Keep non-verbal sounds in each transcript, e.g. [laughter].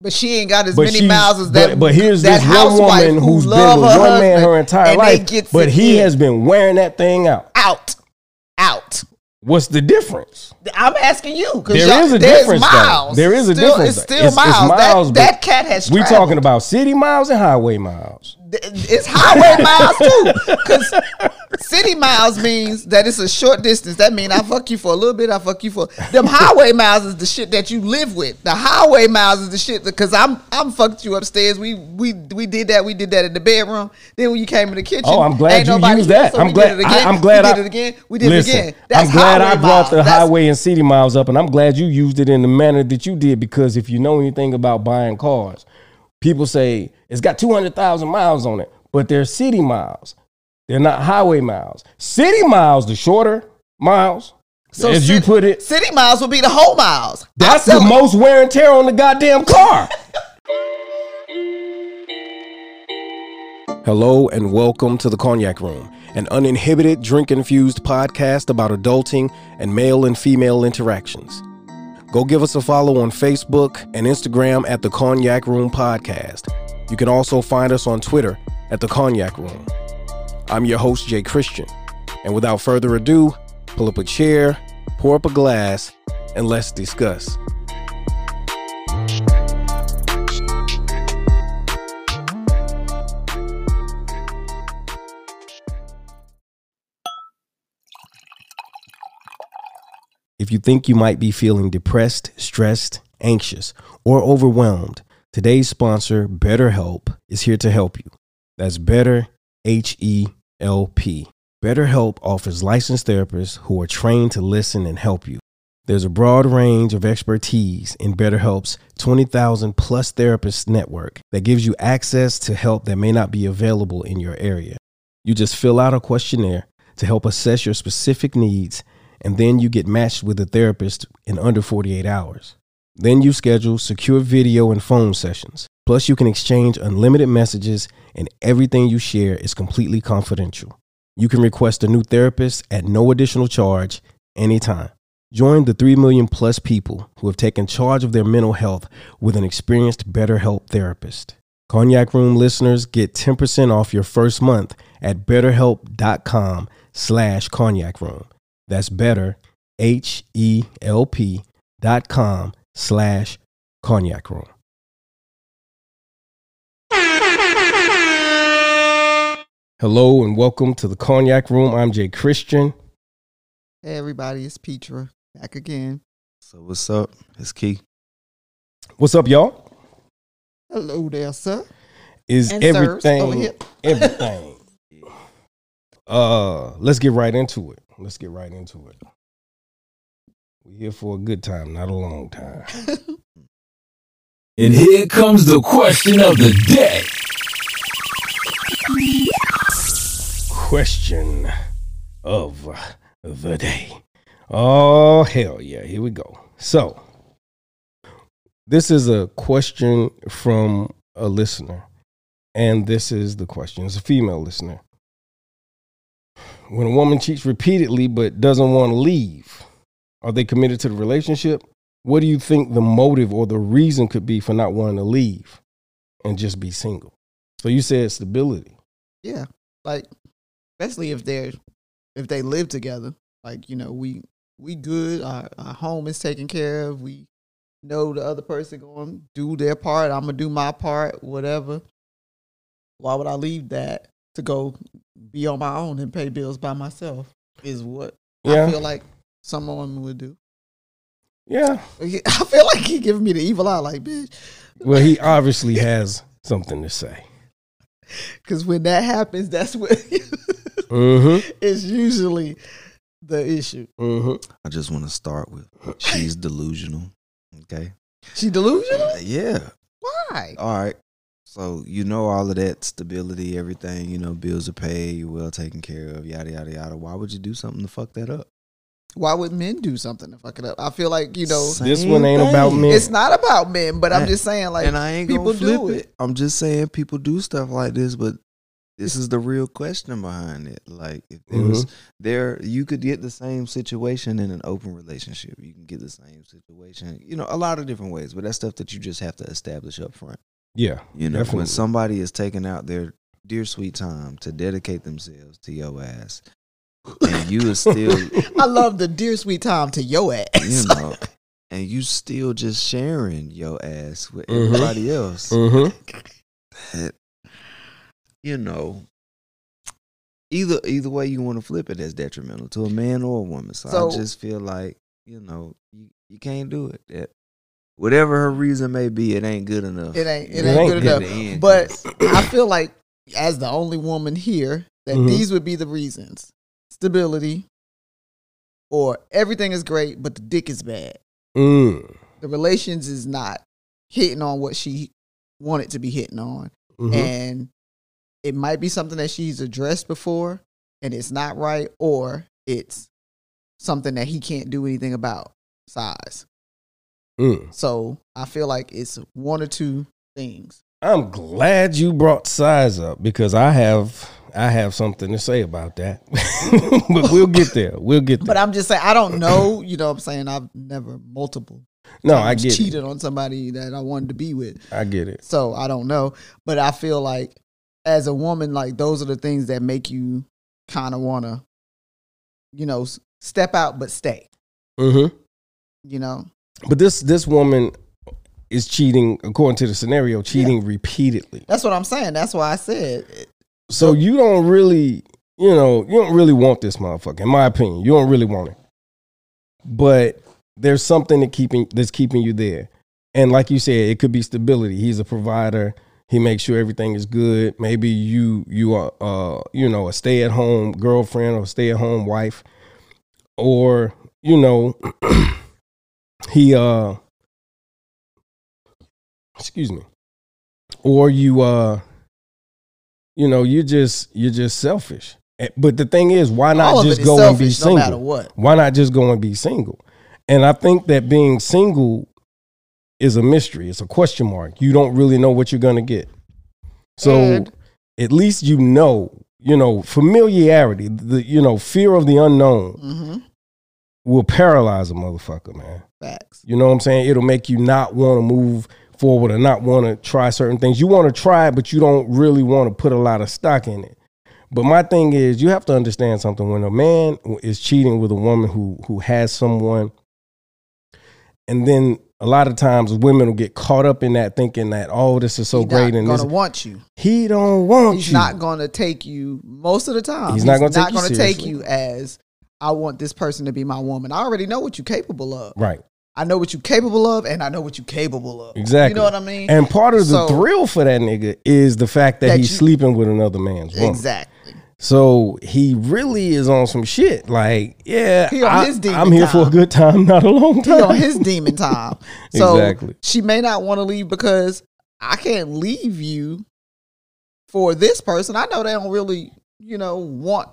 But she ain't got as But many miles as that. But, but here's that this one housewife woman who who's been with her one man her entire life, but he in. has been wearing that thing out. out, out. What's the difference? I'm asking you because There is a difference, though. miles. There is a Still- difference. It's still It's- it's miles. miles, that, that cat has. We traveled. talking about city miles and highway miles. It's highway miles too, because city miles means that it's a short distance. That means I fuck you for a little bit. I fuck you for them highway miles is the shit that you live with. The highway miles is the shit because I'm I'm fucked you upstairs. We we we did that. We did that in the bedroom. Then when you came in the kitchen, Oh, I'm glad you used that. so I'm glad. Did it again. I, am glad. we I, did it again. We did listen, it again. That's I'm glad I brought miles. the That's- highway and city miles up, and I'm glad you used it in the manner that you did because if you know anything about buying cars, people say it's got 200,000 miles on it, but they're city miles. They're not highway miles. City miles, the shorter miles, So as you put it, City miles would be the whole miles. that's the selling- most wear and tear on the goddamn car. [laughs] Hello and welcome to the Cognac Room, an uninhibited drink infused podcast about adulting and male and female interactions. Go give us a follow on Facebook and Instagram at the Cognac Room Podcast. You can also find us on Twitter at the Cognac Room. I'm your host, Jay Christian, and without further ado, pull up a chair, pour up a glass, and let's discuss. If you think you might be feeling depressed, stressed, anxious, or overwhelmed, today's sponsor, BetterHelp, is here to help you. That's Better H E L P. BetterHelp offers licensed therapists who are trained to listen and help you. There's a broad range of expertise in BetterHelp's 20,000 plus therapists network that gives you access to help that may not be available in your area. You just fill out a questionnaire to help assess your specific needs, and then you get matched with a therapist in under 48 hours. Then you schedule secure video and phone sessions. Plus, you can exchange unlimited messages, and everything you share is completely confidential. You can request a new therapist at no additional charge anytime. Join the 3 million plus people who have taken charge of their mental health with an experienced BetterHelp therapist. Cognac Room listeners get 10% off your first month at betterhelp.com slash cognac room. That's better, H-E-L-P dot com slash cognac room. Hello and welcome to the Cognac Room. I'm Jay Christian. Hey everybody, it's Petra back again. So what's up? It's Kee. What's up, y'all? Hello there, sir. Is And sirs everything over here. everything? [laughs] uh, let's get right into it. Let's get right into it. We're here for a good time, not a long time. [laughs] And here comes the question of the day. Question of the day. Oh hell yeah! Here we go. So, this is a question from a listener, and this is the question. It's a female listener. When a woman cheats repeatedly but doesn't want to leave, are they committed to the relationship? What do you think the motive or the reason could be for not wanting to leave and just be single? So you said stability. Yeah, like especially if they're if they live together. Like you know, we we good. Our our home is taken care of. We know the other person going do their part. I'm gonna do my part. Whatever. Why would I leave that to go be on my own and pay bills by myself? Is what Yeah. I feel like some woman would do. Yeah. [laughs] I feel like he giving me the evil eye, like bitch. Well, he obviously has something to say. Because when that happens, that's what [laughs] Mm-hmm. is usually the issue. Mm-hmm. I just want to start with she's delusional. Okay. She delusional? Uh, yeah. Why? All right. So you know all of that stability, everything. You know, bills are paid, you're well taken care of, yada yada yada. Why would you do something to fuck that up? Why would men do something to fuck it up? I feel like you know This one ain't about thing. men. it's not about men, but I'm just saying like and I ain't people gonna flip do it. I'm just saying people do stuff like this, but this is the real question behind it. Like if there was mm-hmm. there you could get the same situation in an open relationship. You can get the same situation, you know, a lot of different ways, but that's stuff that you just have to establish up front. Yeah. You know, Definitely. when somebody is taking out their dear sweet time to dedicate themselves to your ass, and you are still, [laughs] I love the dear sweet time to your ass. you know, and you still just sharing your ass with Mhm. everybody else, Mm-hmm. that, you know, either either way you want to flip it, that's detrimental to a man or a woman. So, So- I just feel like you know you, you can't do it. That whatever her reason may be, it ain't good enough. It ain't it It ain't, ain't good good enough. at the end, But 'cause- I feel like as the only woman here, that Mhm. these would be the reasons: stability, or everything is great, but the dick is bad. Mm. The relations is not hitting on what she wanted to be hitting on, Mhm. and it might be something that she's addressed before, and it's not right, or it's something that he can't do anything about. Size. Mm. So I feel like it's one or two things. I'm glad you brought size up because I have I have something to say about that. [laughs] but we'll get there. We'll get there. But I'm just saying, I don't know. You know what I'm saying? I've never multiple no, I get cheated it. on somebody that I wanted to be with. I get it. So I don't know. But I feel like as a woman, like those are the things that make you kind of want to, you know, step out but stay. hmm You know? But this this woman is cheating according to the scenario, cheating repeatedly. That's what I'm saying. That's why I said. So you don't really, you know, you don't really want this motherfucker. In my opinion, you don't really want it. But there's something that keeping that's keeping you there. And like you said, it could be stability. He's a provider. He makes sure everything is good. Maybe you you are uh you know a stay at home girlfriend or stay at home wife, or you know [clears throat] he uh excuse me, or you uh you know you're just you're just selfish. Eh, But the thing is, why not just go and be selfish, no matter single? what. Why not just go and be single? And I think that being single is a mystery. It's a question mark. You don't really know what you're going to get. So And- at least you know, you know, familiarity, the you know, fear of the unknown Mm-hmm. Will paralyze a motherfucker, man. Facts. You know what I'm saying? It'll make you not want to move forward or not want to try certain things. You want to try it, but you don't really want to put a lot of stock in it. But my thing is, you have to understand something. When a man is cheating with a woman who who has someone, and then a lot of times women will get caught up in that, thinking that oh, this is so great, not and gonna this, want you. he don't want He's you. not going to take you most of the time. He's not gonna take you gonna take you as I want this person to be my woman. I already know what you're capable of. right, I know what you're capable of, and I know what you're capable of. exactly. You know what I mean? And part of the So- thrill for that nigga is the fact that, That he's you- sleeping with another man's woman. exactly. So he really is on some shit. Like, yeah, He on I, his demon I'm here for a good time, not a long He time. on his demon [laughs] time. So Exactly. she may not want to leave because I can't leave you for this person. I know they don't really, you know, want.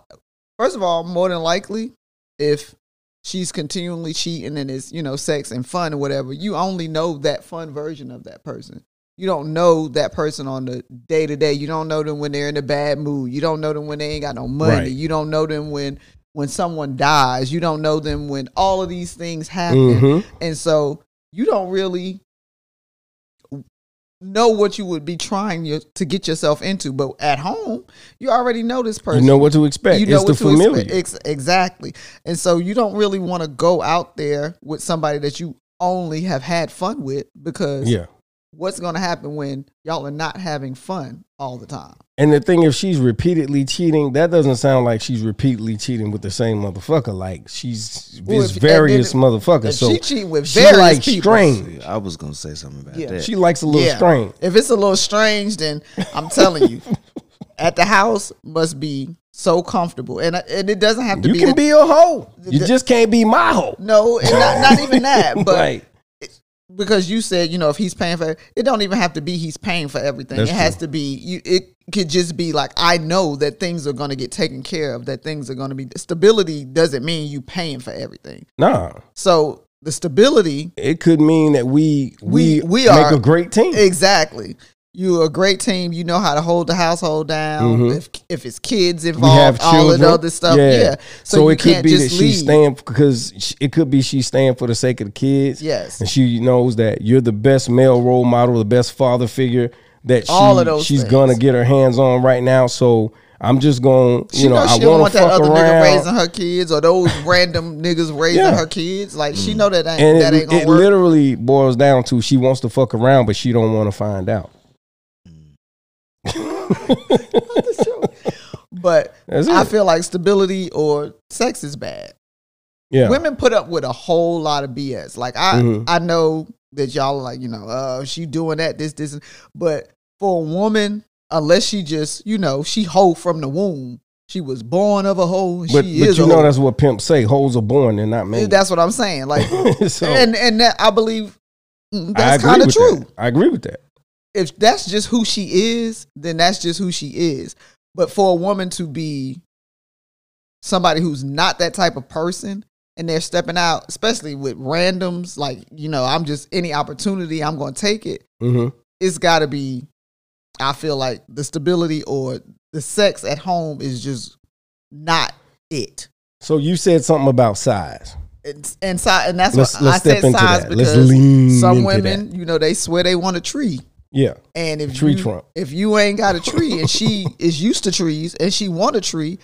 First of all, more than likely, if she's continually cheating and it's you know sex and fun or whatever, you only know that fun version of that person. You don't know that person on the day to day. You don't know them when they're in a bad mood. You don't know them when they ain't got no money. Right. You don't know them when when someone dies. You don't know them when all of these things happen. Mhm. And so you don't really know what you would be trying your, to get yourself into. But at home, you already know this person. You know what to expect. You know it's the to familiar. expect. Ex- exactly. And so you don't really want to go out there with somebody that you only have had fun with because yeah. what's going to happen when y'all are not having fun all the time? And the thing, if she's repeatedly cheating, that doesn't sound like she's repeatedly cheating with the same motherfucker. Like she's Well, if- various and then motherfuckers. If So she cheat with she various like people, strain. See, I was gonna say something about Yeah. that. she likes a little Yeah. strain. If it's a little strange, then I'm telling you, [laughs] at the house must be so comfortable, and uh, and it doesn't have to be You be. can that- be a hoe. You the- just can't be my hoe. no, and not, not even that, [laughs] but right. Because you said you know if he's paying for it don't even have to be he's paying for everything. That's it has true. to be you. It could just be like I know that things are going to get taken care of. That things are going to be stability doesn't mean you paying for everything. Nah. So the stability It could mean that we we, We- we make are- a great team. exactly. You're a great team. You know how to hold the household down. Mhm. If if it's kids involved, all of the other stuff. Yeah. So, you it could be that she's staying because it could be she's staying for the sake of the kids. Yes. and she knows that you're the best male role model, the best father figure that she, All of those she's things. gonna get her hands on right now. So I'm just gonna, you She know, knows I don't want that fuck other nigga around. raising her kids or those [laughs] random niggas raising Yeah. her kids. Like she know that ain't, and that it, ain't gonna work. it work. literally boils down to she wants to fuck around, but she don't want to find out. But I feel like stability or sex is bad. Yeah, Women put up with a whole lot of BS. Like I, Mhm. I know that y'all are like, you know, uh, she doing that, this, this, but for a woman, unless she just, you know, she hoe from the womb, she was born of a hoe. and but but is you know that's what pimps say: hoes are born, they're not made. That's what I'm saying. Like, [laughs] so and and that I believe mm, that's kind of true. that. I agree with that. If that's just who she is, then that's just who she is. But for a woman to be somebody who's not that type of person and they're stepping out, especially with randoms, like, you know, I'm just any opportunity, I'm going to take it. hmm It's got to be, I feel like the stability or the sex at home is just not it. So you said something about size. It's, and, si- and that's Let's what let's I said size that. Because some women, you know, they swear they want a tree. Yeah, And if Tree you, trunk. if you ain't got a tree and she [laughs] is used to trees and she want a tree,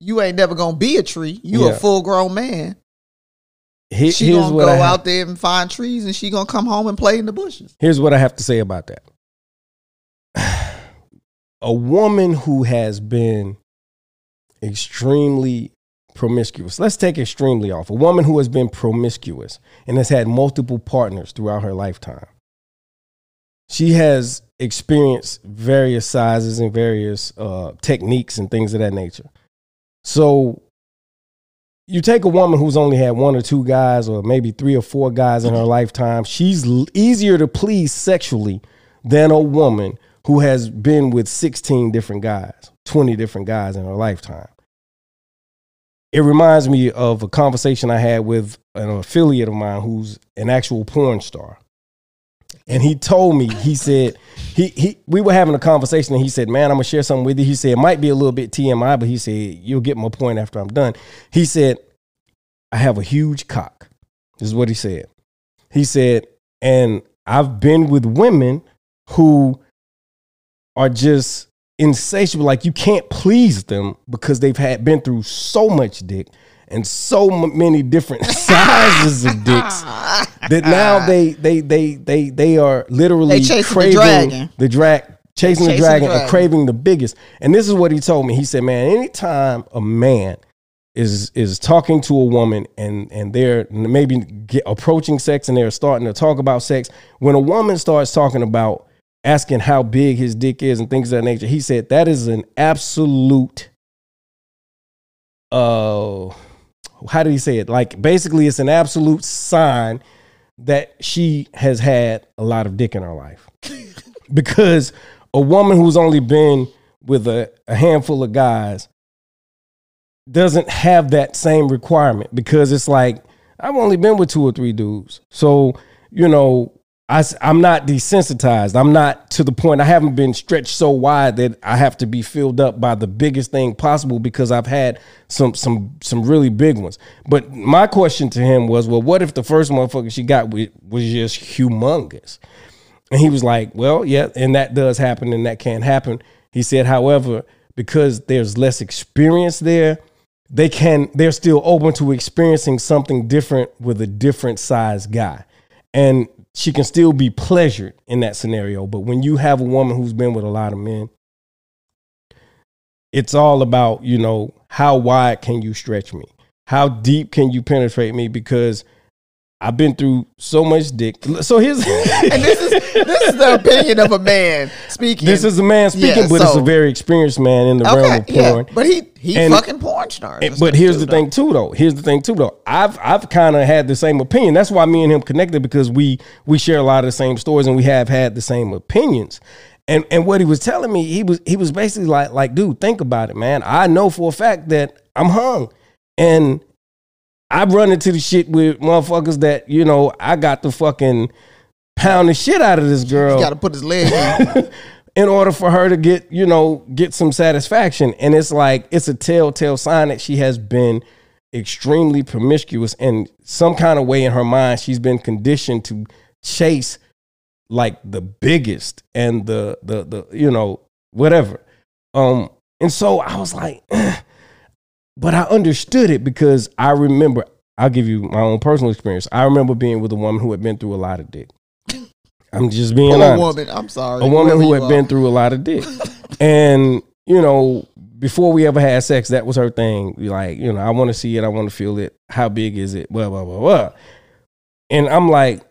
you ain't never gonna be a tree. You Yeah. a full grown man. He- She gonna go I have- out there and find trees and she gonna come home and play in the bushes. Here's what I have to say about that. [sighs] A woman who has been extremely promiscuous. Let's take extremely off. A woman who has been promiscuous and has had multiple partners throughout her lifetime. She has experienced various sizes and various uh, techniques and things of that nature. So you take a woman who's only had one or two guys or maybe three or four guys in her lifetime she's easier to please sexually than a woman who has been with 16 different guys 20 different guys in her lifetime it reminds me of a conversation i had with an affiliate of mine who's an actual porn star and he told me he said he, he we were having a conversation and he said man i'm gonna share something with you. He said it might be a little bit tmi but he said you'll get my point after i'm done. He said i have a huge cock this is what he said. He said and i've been with women who are just insatiable like you can't please them because they've had been through so much dick and so m- many different [laughs] sizes of dicks [laughs] that now they they they they they are literally They chasing the dragon. the drag chasing, the Chasing the dragon and dragon. craving the biggest. And this is what he told me. He said, "Man, anytime a man is is talking to a woman and and they're maybe approaching sex and they're starting to talk about sex, when a woman starts talking about asking how big his dick is and things of that nature, he said that is an absolute uh how did he say it? Like basically it's an absolute sign that she has had a lot of dick in her life. [laughs] because a woman who's only been with a, a handful of guys doesn't have that same requirement because it's like I've only been with two or three dudes. So, you know, I, am not desensitized. I'm not to the point, I haven't been stretched so wide that I have to be filled up by the biggest thing possible because I've had some some some really big ones. But my question to him was, well, what if the first motherfucker she got with was just humongous? And he was like, well, yeah, and that does happen and that can happen. He said, however, because there's less experience there, they can they're still open to experiencing something different with a different size guy. And she can still be pleasured in that scenario. But when you have a woman who's been with a lot of men, it's all about, you know, how wide can you stretch me? How deep can you penetrate me? Because I've been through so much dick. So here's [laughs] And this is this is the opinion of a man speaking. this is a man speaking, Yeah, but it's a very experienced man in the realm okay, of yeah, porn. but he he And- fucking porn stars. And- but here's the though. thing too, though. Here's the thing too, though. I've I've kind of had the same opinion. That's why me and him connected because we we share a lot of the same stories and we have had the same opinions. And and what he was telling me, he was he was basically like like, dude, think about it, man. I know for a fact that I'm hung, and I've run into the shit with motherfuckers that you know I got the fucking pound the shit out of this girl He got to put his leg [laughs] in. order for her to get, you know, get some satisfaction. And it's like it's a telltale sign that she has been extremely promiscuous and some kind of way in her mind she's been conditioned to chase like the biggest and the the the you know whatever um and so i was like [clears throat] but i understood it because i remember i'll give you my own personal experience i remember being with a woman who had been through a lot of dick i'm just being Poor honest woman. I'm sorry. a woman who had are. been through a lot of dick. [laughs] and, you know, before we ever had sex, that was her thing. Like, you know, I want to see it, I want to feel it. How big is it? Blah, blah, blah, blah. And I'm like,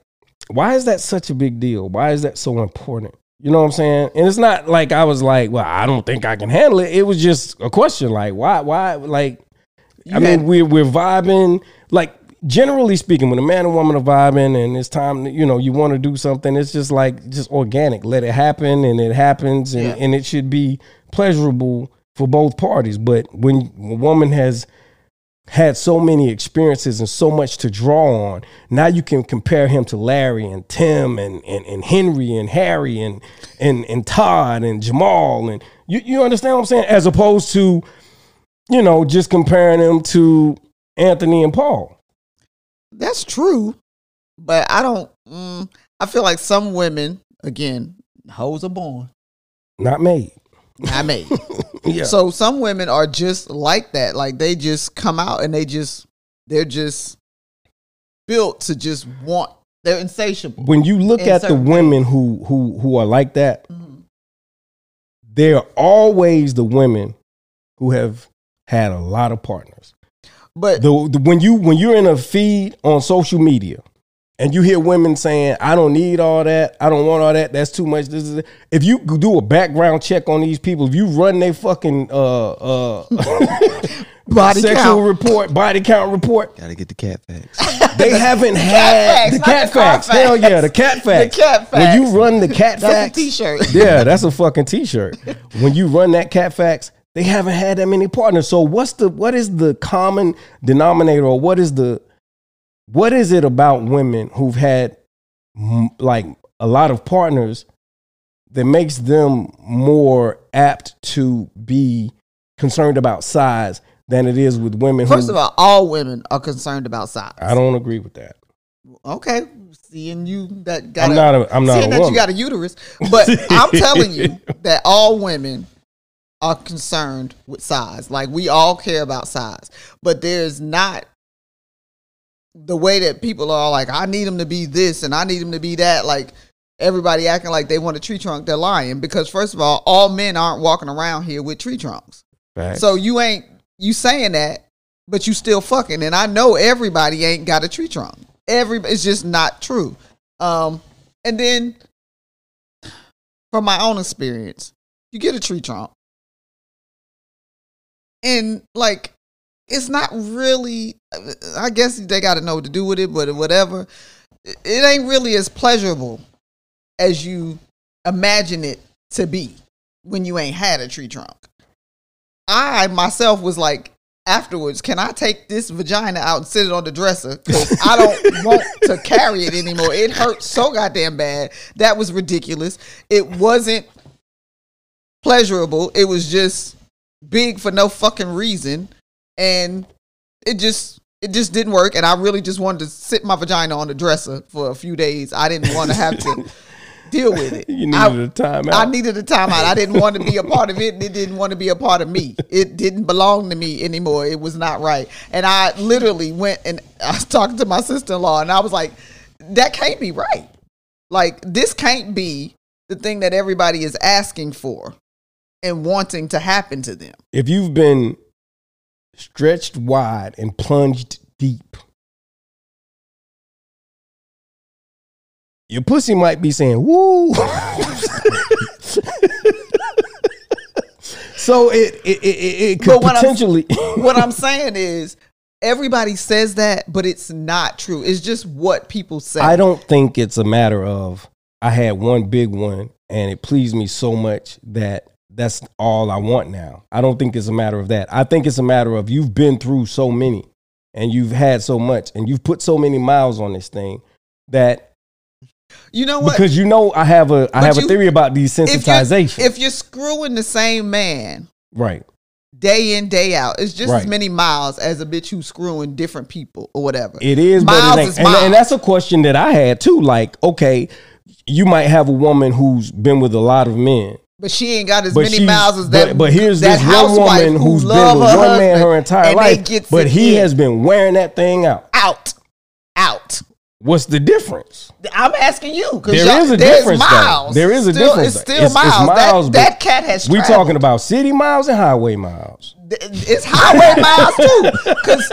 why is that such a big deal? Why is that so important? You know what I'm saying? And it's not like I was like, well, I don't think I can handle it. It was just a question like, why, why, like, I mean, we're we're vibing. Like generally speaking, when a man and woman are vibing, and it's time, to, you know, you want to do something. It's just like just organic. Let it happen, and it happens, and, Yeah. and it should be pleasurable for both parties. But when a woman has had so many experiences and so much to draw on, now you can compare him to Larry and Tim and and, and Henry and Harry and and and Todd and Jamal and you you understand what I'm saying? As opposed to you know, just comparing him to Anthony and Paul. That's true, but I don't. Mm, I feel like some women, again, hoes are born, Not made. not made. [laughs] Yeah. So some women are just like that. Like they just come out and they just they're just built to just want. They're insatiable. when you look at the women who who who are like that, Mhm. they're always the women who have had a lot of partners. But The, the when you when you're in a feed on social media and you hear women saying, "I don't need all that. I don't want all that. That's too much." This is if you do a background check on these people, if you run their fucking uh uh [laughs] Body sexual count. report, body count report, Gotta get the cat facts. [laughs] they haven't had facts, the cat the car facts. Hell yeah, the cat facts. The cat facts. When you run the cat that's facts, T-shirt. yeah, that's a fucking t-shirt. When you run that cat facts, they haven't had that many partners. So what's the what is the common denominator or what is the what is it about women who've had like a lot of partners that makes them more apt to be concerned about size than it is with women First who of all, all women are concerned about size. I don't agree with that. Okay, seeing you that got I'm not a I'm not seeing that woman. you got a uterus, but I'm telling [laughs] you that all women are concerned with size. Like we all care about size, but there's not the way that people are like, I need them to be this and I need them to be that. Like everybody acting like they want a tree trunk. They're lying because first of all, all men aren't walking around here with tree trunks. Facts. So you ain't you saying that, but you still fucking. And I know everybody ain't got a tree trunk. Every it's just not true. Um, and then from my own experience, you get a tree trunk, and like it's not really. I guess they got to know what to do with it, but whatever. It ain't really as pleasurable as you imagine it to be when you ain't had a tree trunk. I myself was like, afterwards, can I take this vagina out and sit it on the dresser? Because I don't [laughs] want to carry it anymore. It hurt so goddamn bad. That was ridiculous. It wasn't pleasurable. It was just big for no fucking reason. And it just it just didn't work. And I really just wanted to sit my vagina on the dresser for a few days. I didn't want to have to [laughs] deal with it. you needed I- a timeout. I needed a timeout. I didn't want to be a part of it, and it didn't want to be a part of me. It didn't belong to me anymore. It was not right. And I literally went and I was talking to my sister in law, and I was like, that can't be right. Like, this can't be the thing that everybody is asking for and wanting to happen to them. if you've been stretched wide and plunged deep, your pussy might be saying "woo." [laughs] so it it it, it, could what I'm- potentially. [laughs] what I'm saying is, everybody says that, but it's not true. It's just what people say. I don't think it's a matter of I had one big one and it pleased me so much that that's all I want now. I don't think it's a matter of that. I think it's a matter of you've been through so many and you've had so much and you've put so many miles on this thing that You know what? because you know I have a I But have a theory about if you're, desensitization. if you're screwing the same man right. day in day out, it's just as many miles as a bitch who's screwing different people or whatever. It is, Miles but it is And, miles. and that's a question that I had too. Like, okay, you might have a woman who's been with a lot of men. But she ain't got as But many miles as that. But, but here's that this one housewife woman who who's been with one man her entire life, but he in. has been wearing that thing out. out, out. What's the difference? I'm asking you because There is a difference, though. miles. There is a Still- difference. It's still It's- it's miles. miles, that, that cat has. We traveled. talking about city miles and highway miles. It's highway [laughs] miles too, because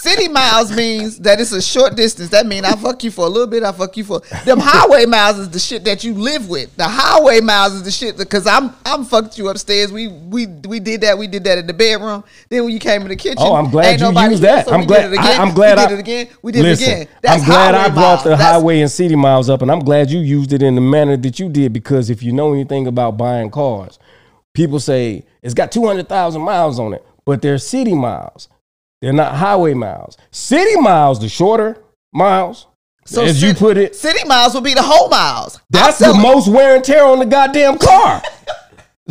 city miles means that it's a short distance. That means I fuck you for a little bit. I fuck you for them highway miles is the shit that you live with. The highway miles is the shit because I'm I'm fucked you upstairs. We we we did that. We did that in the bedroom. Then when you came in the kitchen, Oh, I'm glad you used that. so I'm glad. Did it again. I, am glad. we I, did it again. We did listen, it again. That's I'm glad I brought miles. the That's- highway and city miles up, and I'm glad you used it in the manner that you did because if you know anything about buying cars, people say it's got 200,000 miles on it, but they're city miles. They're not highway miles. City miles, the shorter miles, So as you put it, City miles will be the whole miles. that's the most wear and tear on the goddamn car.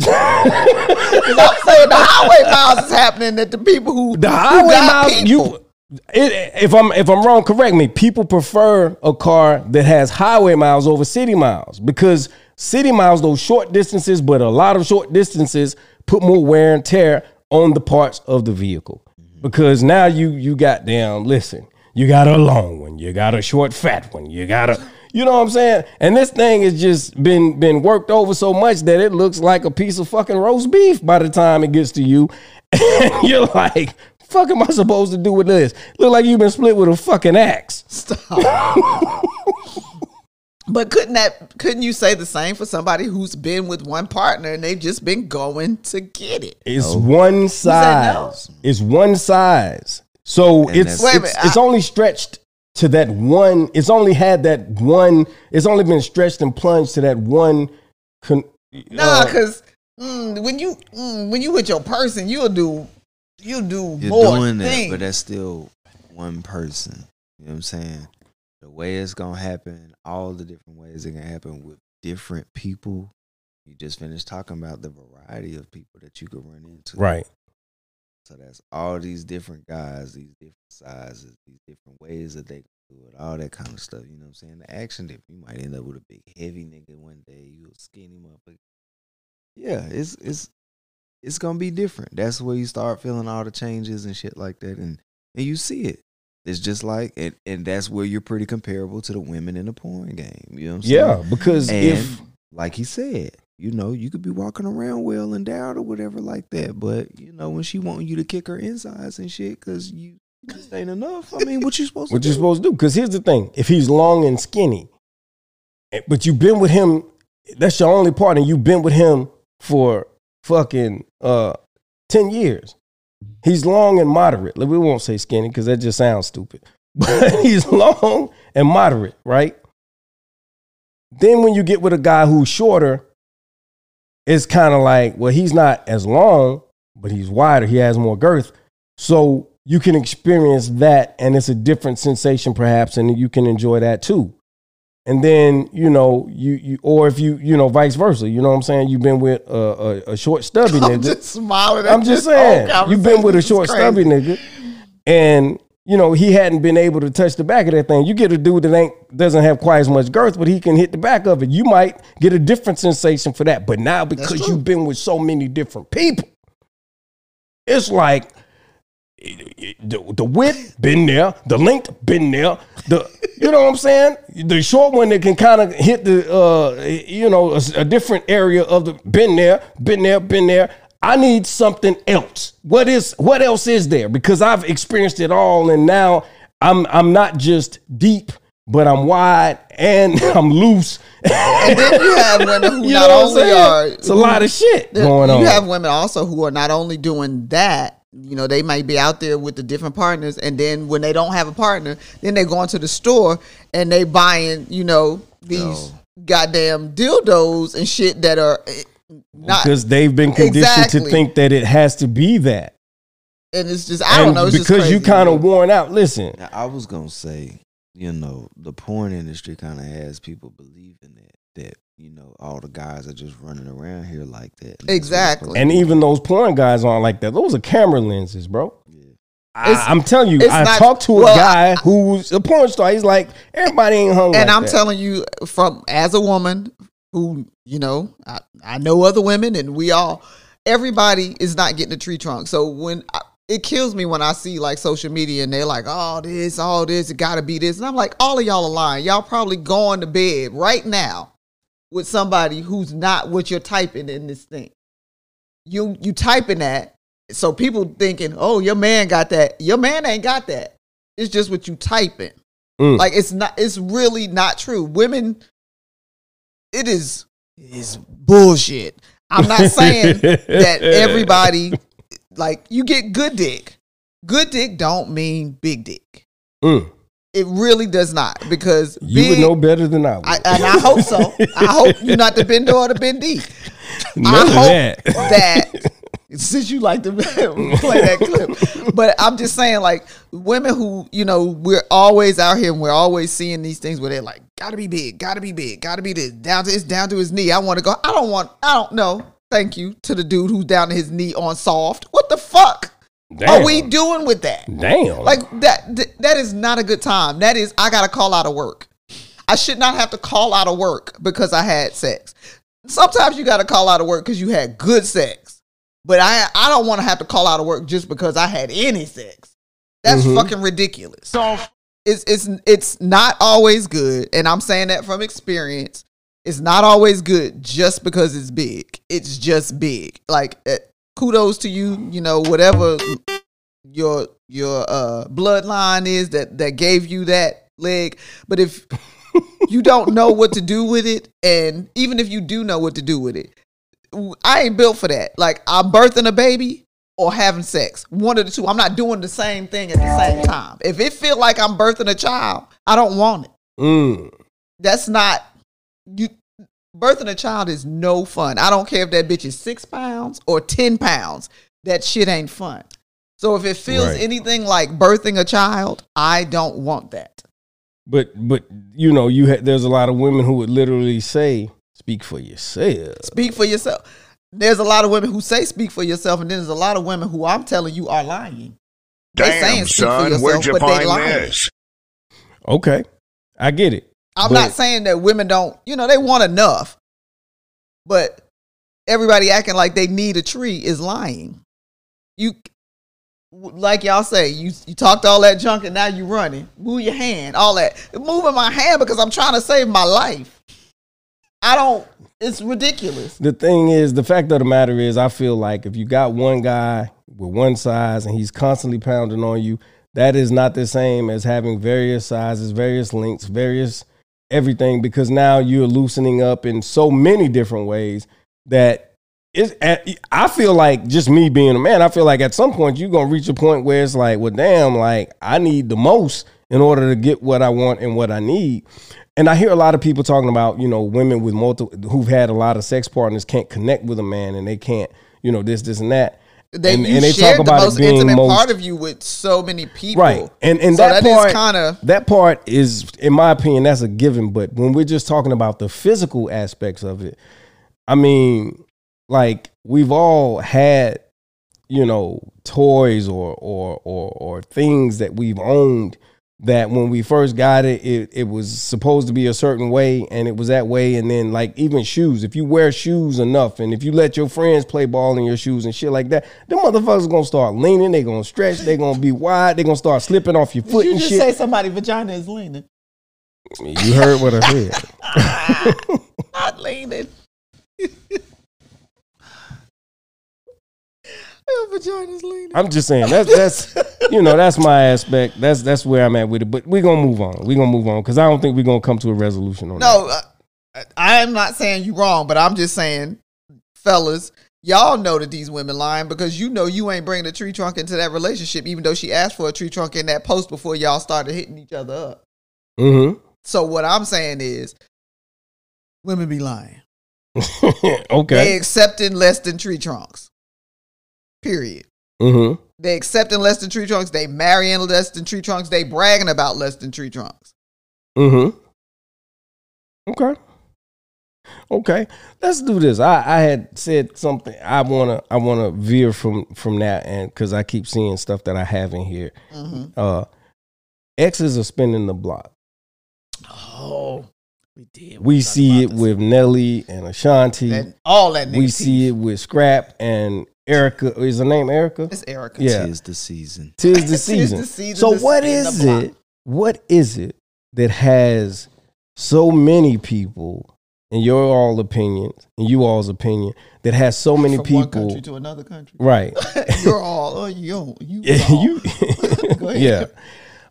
[laughs] I'm saying the highway miles is happening that the people who The who highway got miles, people. you. It, if I'm if I'm wrong, correct me. People prefer a car that has highway miles over city miles because city miles those short distances, but a lot of short distances put more wear and tear on the parts of the vehicle. Because now you you got down. Listen, you got a long one, you got a short fat one, you got a you know what I'm saying. And this thing has just been been worked over so much that it looks like a piece of fucking roast beef by the time it gets to you. [laughs] And you're like, fuck am I supposed to do with this? Look like you've been split with a fucking axe. Stop. [laughs] but couldn't that couldn't you say the same for somebody who's been with one partner and they've just been going to get it? It's one no? size. It's one size. So And it's that's- Wait a it's, minute, it's I- only stretched to that one. It's only had that one. It's only been stretched and plunged to that one. Con, Nah, uh, because mm, when you mm, when you with your person, you'll do you'll do You're more doing that, things. but that's still one person. You know what I'm saying? The way it's gonna happen, all the different ways it can happen with different people. You just finished talking about the variety of people that you could run into. right. So that's all these different guys, these different sizes, these different ways that they do it, all that kind of stuff. You know what I'm saying? The action different. You might end up with a big heavy nigga one day, you a skinny motherfucker. Yeah, it's it's it's gonna be different. That's where you start feeling all the changes and shit like that, and and you see it. It's just like and and that's where you're pretty comparable to the women in the porn game. You know what I'm saying? Yeah, because And if like he said, you know, you could be walking around well endowed or whatever like that, but you know, when she wanting you to kick her insides and shit because you just ain't enough. I mean, what you supposed what to you're do? supposed to do. Because here's the thing: if he's long and skinny, but you've been with him, that's your only partner. You've been with him for fucking uh ten years. He's long and moderate. Like, We won't say skinny because that just sounds stupid. [laughs] But he's long and moderate, right? Then when you get with a guy who's shorter, it's kind of like, well, he's not as long, but he's wider. He has more girth. So you can experience that, and it's a different sensation, perhaps, and you can enjoy that too. And then you know you you or if you you know vice versa, you know what I'm saying. You've been with a, a, a short stubby [laughs] I'm nigga. just smiling. At I'm just saying, you've been with a short stubby nigga, and you know he hadn't been able to touch the back of that thing. You get a dude that ain't doesn't have quite as much girth, but he can hit the back of it. You might get a different sensation for that. But now because you've been with so many different people, it's like the, the width been there, the length been there, the you know what I'm saying. The short one that can kind of hit the uh you know a, a different area of the been there, been there, been there. I need something else. What is what else is there? Because I've experienced it all, and now I'm I'm not just deep, but I'm wide and [laughs] I'm loose. And then you have women who You not know what I'm only are It's a lot of shit going you on. You have women also who are not only doing that, you know, they might be out there with the different partners, and then when they don't have a partner, then they go into the store and they buying, you know, these goddamn dildos and shit that are eh, not. because they've been conditioned to think that it has to be that. And it's just I don't know. It's just because you kind of worn out. Listen, Now, I was gonna say, you know the porn industry kind of has people believing that that you know all the guys are just running around here like that. And that's what it's Exactly. And even those porn guys aren't like that. Those are camera lenses, bro. Yeah. I, am telling you, I not- talked to a well, guy who's a porn star. He's like, everybody ain't hung and like I'm that. telling you from as a woman who you know I, I know other women and we all everybody is not getting a tree trunk so when I, it kills me when I see like social media and they're like all this all this it gotta be this and I'm like all of y'all are lying y'all probably going to bed right now with somebody who's not what you're typing in this thing you you typing that so people thinking oh your man got that your man ain't got that it's just what you typing Mm. like it's not it's really not true. Women it is it is bullshit. I'm not saying [laughs] that everybody like you get good dick. Good dick don't mean big dick. Mm. It really does not because You big, would know better than I would. I, and I hope so. I [laughs] hope you're not the bender or the bendee. None I hope that. that [laughs] since you like to [laughs] play that clip, but I'm just saying, like women who you know, we're always out here and we're always seeing these things where they're like, "Gotta be big, gotta be big, gotta be this down to it's down to his knee." I want to go. I don't want. I don't know. Thank you to the dude who's down to his knee on soft. What the fuck Damn. are we doing with that? Damn. Like that. th- that is not a good time. That is. I gotta call out of work. I should not have to call out of work because I had sex. Sometimes you got to call out of work because you had good sex. But I I don't want to have to call out of work just because I had any sex. That's Mhm. fucking ridiculous. So it's it's it's not always good, and I'm saying that from experience. It's not always good just because it's big. It's just big. Like eh, kudos to you, you know, whatever your your uh bloodline is that that gave you that leg. But if [laughs] you don't know what to do with it, and even if you do know what to do with it, I ain't built for that. Like I'm birthing a baby or having sex. One of the two. I'm not doing the same thing at the same time. If it feel like I'm birthing a child, I don't want it. Mm. That's not you. Birthing a child is no fun. I don't care if that bitch is six pounds or ten pounds. That shit ain't fun. So if it feels Right. anything like birthing a child, I don't want that. But but you know you ha- there's a lot of women who would literally say, "Speak for yourself." Speak for yourself. There's a lot of women who say speak for yourself, and then there's a lot of women who I'm telling you are lying. They saying Damn, speak for son, yourself, where'd you but they find lying. this? Okay, I get it. I'm But- not saying that women don't, you know, they want enough, but everybody acting like they need a tree is lying. You, like y'all say, you you talked all that junk and now you running. Move your hand, all that. Moving my hand because I'm trying to save my life. I don't. It's ridiculous. The thing is, the fact of the matter is, I feel like if you got one guy with one size and he's constantly pounding on you, that is not the same as having various sizes, various lengths, various everything, because now you're loosening up in so many different ways that it's, I feel like just me being a man, I feel like at some point you're to reach a point where it's like, well, damn, like I need the most in order to get what I want and what I need. And I hear a lot of people talking about, you know, women with multiple who've had a lot of sex partners can't connect with a man and they can't, you know, this, this, and that. They, and, and they shared talk the about most it being intimate most part of you with so many people, right. And and So that, that part kinda- that part is, in my opinion, that's a given. But when we're just talking about the physical aspects of it, I mean, like we've all had, you know, toys or or or or things that we've owned that when we first got it, it, it was supposed to be a certain way and it was that way. And then like even shoes, if you wear shoes enough and if you let your friends play ball in your shoes and shit like that, them motherfuckers gonna start leaning, they gonna stretch, they gonna be wide, they gonna start slipping off your Did foot you and just shit. say somebody vagina is leaning? you heard what I said. [laughs] Not leaning. Your vagina's leaning. I'm just saying that's that's you know that's my aspect. That's that's where I'm at with it. But we're gonna move on. We're gonna move on because I don't think we're gonna come to a resolution on that. No, uh, I'm not saying you wrong, but I'm just saying, fellas, y'all know that these women lying because you know you ain't bringing a tree trunk into that relationship, even though she asked for a tree trunk in that post before y'all started hitting each other up. Mm-hmm. So what I'm saying is, women be lying. [laughs] okay. They accepting less than tree trunks. Period. Mm-hmm. They accepting less than tree trunks. They marrying less than tree trunks. They bragging about less than tree trunks. Mm-hmm. Okay. Okay. Let's do this. I, I had said something. I wanna I wanna veer from from that, and because I keep seeing stuff that I have in here. Mhm. Uh, exes are spinning the block. Oh, we did. We talked see it with Nelly and Ashanti. That- all that. we see it with Scrap and Erica. Is her name Erica? It's Erica. Yeah. Tis the season. Tis the [laughs] Tis the season. season So to what spin the is block. it? What is it that has so many people, in your all opinions, in you all's opinion, that has so many From one people? country to another country. [laughs] Right. [laughs] You're all. Oh, you. You. Yeah, all. you. Go ahead. yeah.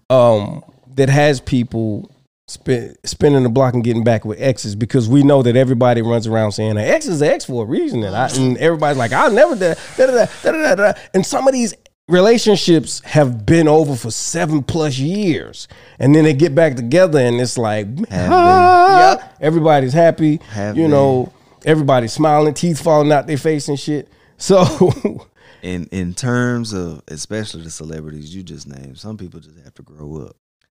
Um, that has people spin, spinning the block and getting back with exes because we know that everybody runs around saying an ex is an ex for a reason, and, I, and everybody's like, I'll never da da da da da da. And some of these relationships have been over for seven plus years, and then they get back together, and it's like, ah, Yep. everybody's happy, Have you they? know, everybody's smiling, teeth falling out their face and shit. So. [laughs] In in terms of especially the celebrities you just named, some people just have to grow up.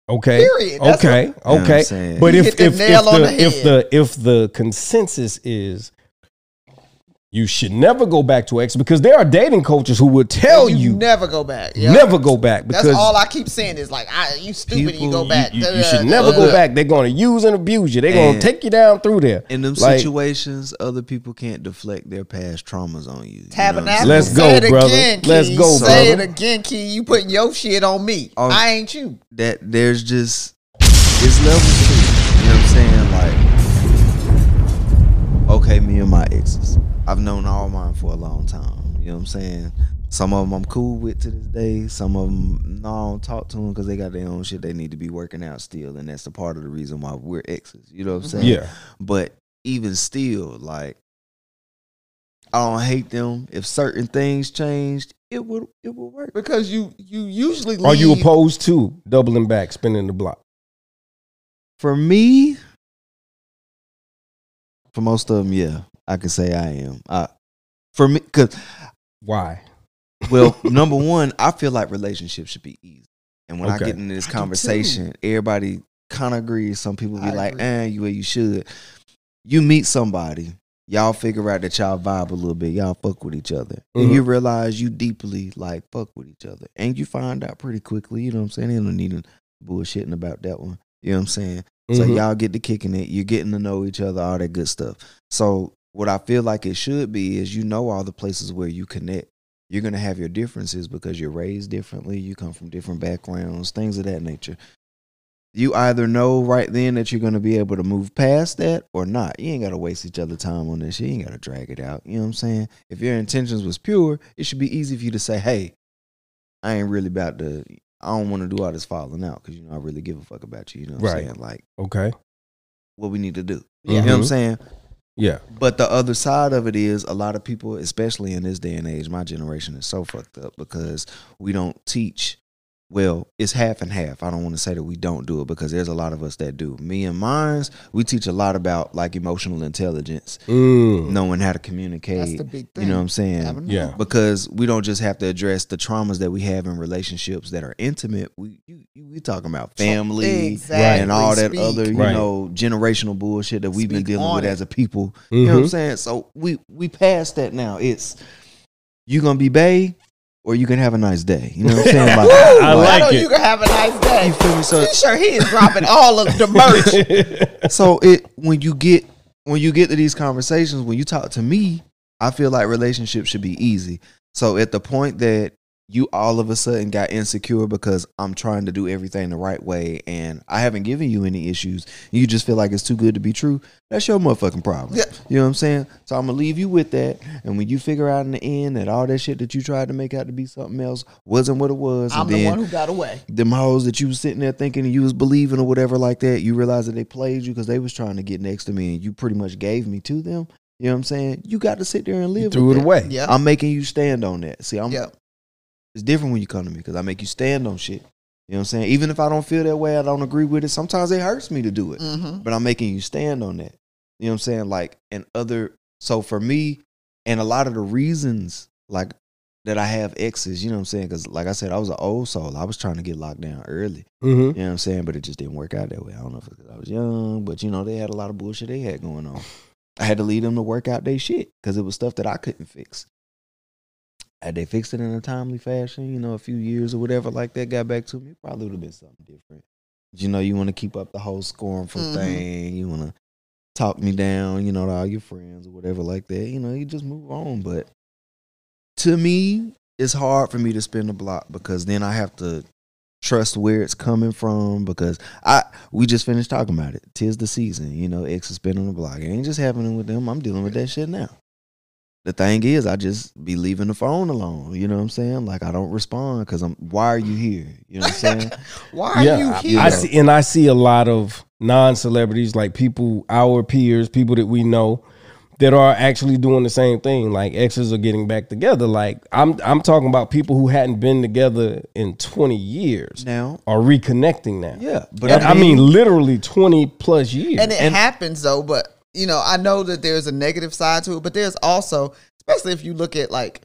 Okay. Period. That's okay. what- You know okay. But if if, if the, the if the if the consensus is you should never go back to ex because there are dating coaches who will tell you, you, never go back. Yeah. never go back because That's all I keep saying is like, I, you stupid. and you go back. you, Da, you should never go back. They're going to use and abuse you. They're going to take you down through there. In them Like, situations, other people can't deflect their past traumas on you. you know what I'm Tabernacle. Let's go, Say it brother. Again, Kee. Let's go, Say brother. it again, Kee. You putting your shit on me. Oh. I ain't you. that there's just it's levels to it. You know what I'm saying? Like, okay, me and my exes. I've known all mine for a long time. You know what I'm saying? Some of them I'm cool with to this day. Some of them, no, I don't talk to them because they got their own shit they need to be working out still, and that's a part of the reason why we're exes. You know what I'm mm-hmm. saying? Yeah. But even still, like, I don't hate them. If certain things changed, it would it would work. Because you you usually leave. Are you opposed to doubling back, spinning the block? For me, for most of them, yeah, I can say I am. I, for me, because Why? well, [laughs] number one, I feel like relationships should be easy, and when I get into this I conversation, everybody kind of agrees. Some people be I like, agree. "Eh, you way you should." You meet somebody, y'all figure out that y'all vibe a little bit, y'all fuck with each other, Mhm. and you realize you deeply like fuck with each other, and you find out pretty quickly. You know what I'm saying? Don't need to bullshitting about that one. You know what I'm saying? So Mhm. y'all get to kicking it. You're getting to know each other, all that good stuff. So what I feel like it should be is you know all the places where you connect. You're gonna have your differences because you're raised differently. You come from different backgrounds, things of that nature. You either know right then that you're gonna be able to move past that or not. You ain't gotta waste each other time on this. You ain't gotta drag it out. You know what I'm saying? If your intentions was pure, it should be easy for you to say, "Hey, I ain't really about to. I don't want to do all this falling out because you know I really give a fuck about you. You know what Right. I'm saying? Like Okay. what we need to do. Yeah. You know what I'm Mhm. saying? Yeah. But the other side of it is a lot of people, especially in this day and age, my generation is so fucked up because we don't teach. Well, it's half and half. I don't want to say that we don't do it because there's a lot of us that do. Me and mines, we teach a lot about like emotional intelligence, Mm. knowing how to That's communicate. the big thing. You know what I'm saying? Yeah. because we don't just have to address the traumas that we have in relationships that are intimate. We you, you, we talking about family Exactly. and all that Speak. other you Right. know generational bullshit that we've been dealing with it. as a people. You know what I'm Mhm. saying? So we we past that now. It's you gonna be bae or you can have a nice day. You know what I'm [laughs] saying? Like, Woo! I like know it. You can have a nice day. You feel me? So T-shirt. He is dropping all of the merch. [laughs] so it when you get when you get to these conversations when you talk to me i feel like relationships should be easy so at the point that you all of a sudden got insecure because i'm trying to do everything the right way and i haven't given you any issues you just feel like it's too good to be true that's your motherfucking problem Yeah. you know what i'm saying so i'm gonna leave you with that and when you figure out in the end that all that shit that you tried to make out to be something else wasn't what it was I'm and the then one who got away. them hoes that you was sitting there thinking you was believing or whatever like that, you realize that they played you because they was trying to get next to me and you pretty much gave me to them. You know what I'm saying? You got to sit there and live Threw with it that. away. Yeah. I'm making you stand on that. See, I'm Yep. It's different when you come to me because I make you stand on shit. You know what I'm saying? Even if I don't feel that way, I don't agree with it. Sometimes it hurts me to do it, Mm-hmm. but I'm making you stand on that. You know what I'm saying? Like and other. So for me, and a lot of the reasons like that I have exes. You know what I'm saying? Because like I said, I was an old soul. I was trying to get locked down early. Mm-hmm. You know what I'm saying? But it just didn't work out that way. I don't know if it's 'cause I was young, but you know they had a lot of bullshit they had going on. I had to lead them to work out their shit because it was stuff that I couldn't fix. Had they fixed it in a timely fashion, you know, a few years or whatever like that, got back to me, probably would have been something different. You know, you want to keep up the whole scornful Mhm. thing. You want to talk me down, you know, to all your friends or whatever like that. You know, you just move on. But to me, it's hard for me to spin the block because then I have to trust where it's coming from because I we just finished talking about it. Tis the season, you know, X is spinning the block. It ain't just happening with them. I'm dealing with that shit now. The thing is, I just be leaving the phone alone. You know what I'm saying? Like I don't respond because I'm. Why are you here? You know what I'm saying? [laughs] Why are yeah, you I- here? I see, and I see a lot of non-celebrities, like people, our peers, people that we know, that are actually doing the same thing. Like exes are getting back together. Like I'm, I'm talking about people who hadn't been together in 20 years now, are reconnecting now. yeah, but And I mean, literally 20 plus years. and it happens though but you know i know that there's a negative side to it but there's also especially if you look at like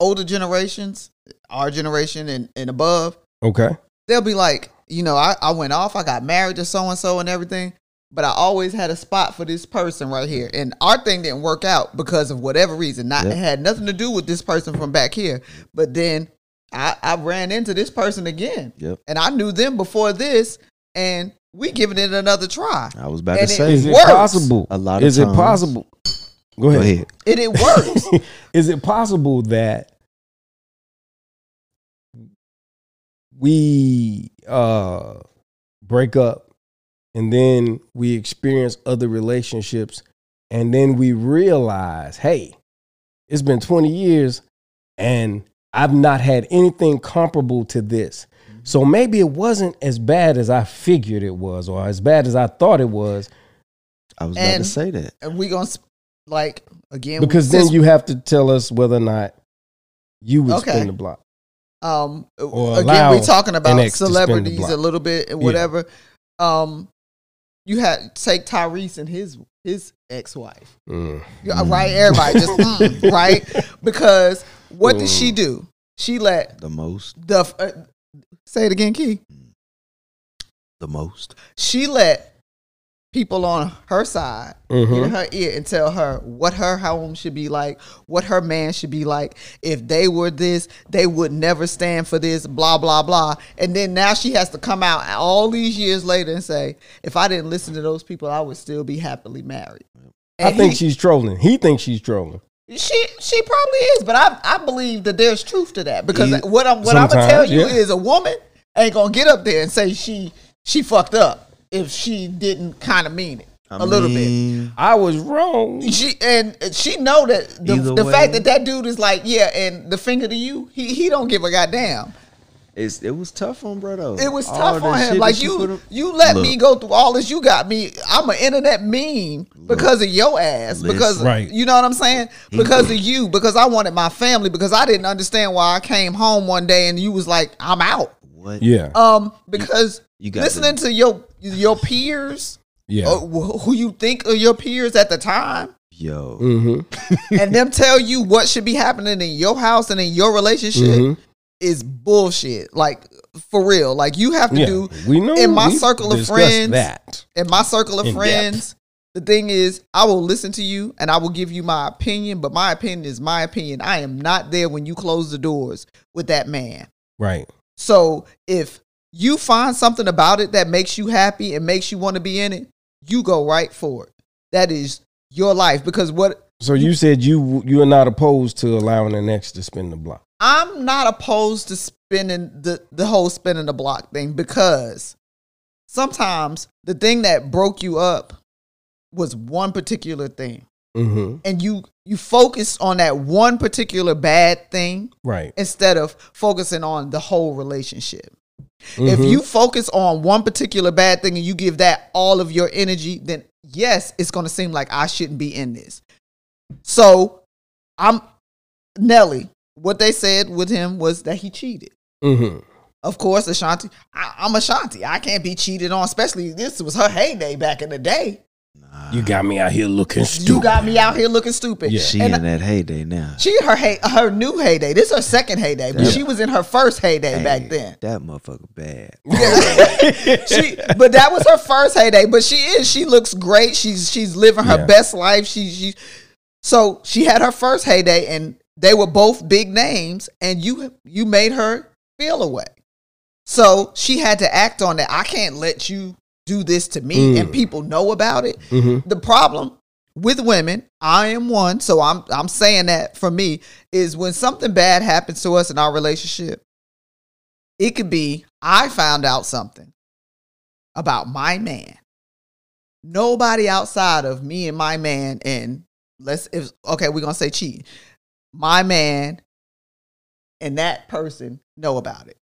older generations our generation and, and above okay. they'll be like you know I, I went off i got married to so and so and everything but i always had a spot for this person right here and our thing didn't work out because of whatever reason not Yep. it had nothing to do with this person from back here but then i i ran into this person again Yep. and i knew them before this and we giving it another try I was about And to it say Is it works. possible? A lot of Is it possible? Go Go ahead. ahead. and it works [laughs] Is it possible that we uh break up and then we experience other relationships and then we realize, hey, it's been 20 years and I've not had anything comparable to this. So maybe it wasn't as bad as I figured it was or as bad as I thought it was I was about to say that. and we gonna like again because then you have to tell us whether or not you would Okay. spin the block. um or again allow we talking about ex to spin the celebrities a little bit and Yeah. whatever um you had take Tyrese and his his ex-wife Mm. Yeah, right everybody just [laughs] mm, right because what did Mm. she do she let The most, the uh, say it again Kee the most. she let people on her side Mhm. in her ear and tell her what her home should be like, what her man should be like. If they were this, they would never stand for this, blah, blah, blah. And then now she has to come out all these years later and say, if I didn't listen to those people, I would still be happily married. I think he- she's trolling. He thinks she's trolling. She she probably is, but I I believe that there's truth to that because You- what I'm what I'm gonna tell you yeah. is a woman ain't gonna get up there and say she she fucked up if she didn't kind of mean it I a little bit. I was wrong. She and she know that the, the fact that that dude is like yeah, and the finger to you, he he don't give a goddamn. It's, it was tough on Brotto. It was All tough on him. Like you him- you let me go through all this. You got me. I'm an internet meme because of your ass. Because Right. you know what I'm saying? Because of you. Because I wanted my family. Because I didn't understand why I came home one day and you was like, I'm out. What? Yeah. Um, because You got listening to your your peers, Yeah. who you think are your peers at the time, Yo. mm-hmm. and them tell you what should be happening in your house and in your relationship Mhm. Is bullshit. Like for real. Like you have to Yeah. do We know in my circle of friends- that. in my circle of friends. The thing is, I will listen to you and I will give you my opinion, but my opinion is my opinion. I am not there when you close the doors with that man. Right. So if you find something about it that makes you happy and makes you want to be in it, you go right for it. That is your life because what So you said you you are not opposed to allowing an ex to spin the block. I'm not opposed to spinning the the whole spinning the block thing because sometimes the thing that broke you up was one particular thing Mm-hmm. and you you focus on that one particular bad thing Right. instead of focusing on the whole relationship. If Mhm. you focus on one particular bad thing and you give that all of your energy, then yes, it's going to seem like I shouldn't be in this. So, I'm Nelly. What they said with him was that he cheated. Mm-hmm. Of course, Ashanti. I, I'm Ashanti. I can't be cheated on, especially this was her heyday back in the day. Nah. You got me out here looking stupid. You got me out here looking stupid. Yeah. She And in that heyday now. She her hey, her new heyday. This is her second heyday, but Yeah. she was in her first heyday Hey, back then. That motherfucker bad. [laughs] she, but that was her first heyday. But she is. She looks great. She's she's living her Yeah. best life. She she. So she had her first heyday, and they were both big names, and you you made her feel away. So she had to act on that. I can't let you do this to me, Mm. and people know about it. Mhm. The problem with women, I am one, so I'm I'm saying that for me is when something bad happens to us in our relationship, it could be I found out something about my man. Nobody outside of me and my man and let's if okay, we're gonna say cheating. My man and that person know about it.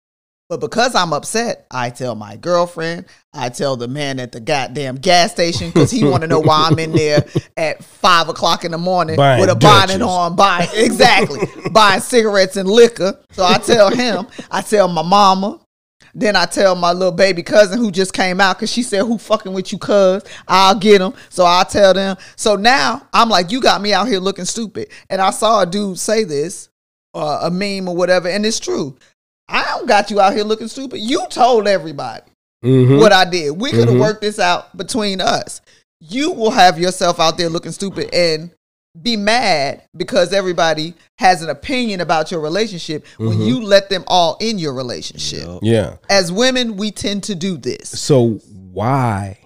But because I'm upset, I tell my girlfriend, I tell the man at the goddamn gas station because he want to know why I'm in there [laughs] at five o'clock in the morning Buying with a bonnet on, buying exactly buying cigarettes and liquor. So I tell him, I tell my mama, then I tell my little baby cousin who just came out because she said, "Who fucking with you, cuz?" I'll get them. So I tell them. So now I'm like, "You got me out here looking stupid." And I saw a dude say this, uh, a meme or whatever, and it's true. I don't got you out here looking stupid. You told everybody Mhm. what I did. We could have Mhm. worked this out between us. You will have yourself out there looking stupid and be mad because everybody has an opinion about your relationship when Mhm. you let them all in your relationship. Yeah. As women, we tend to do this. So why?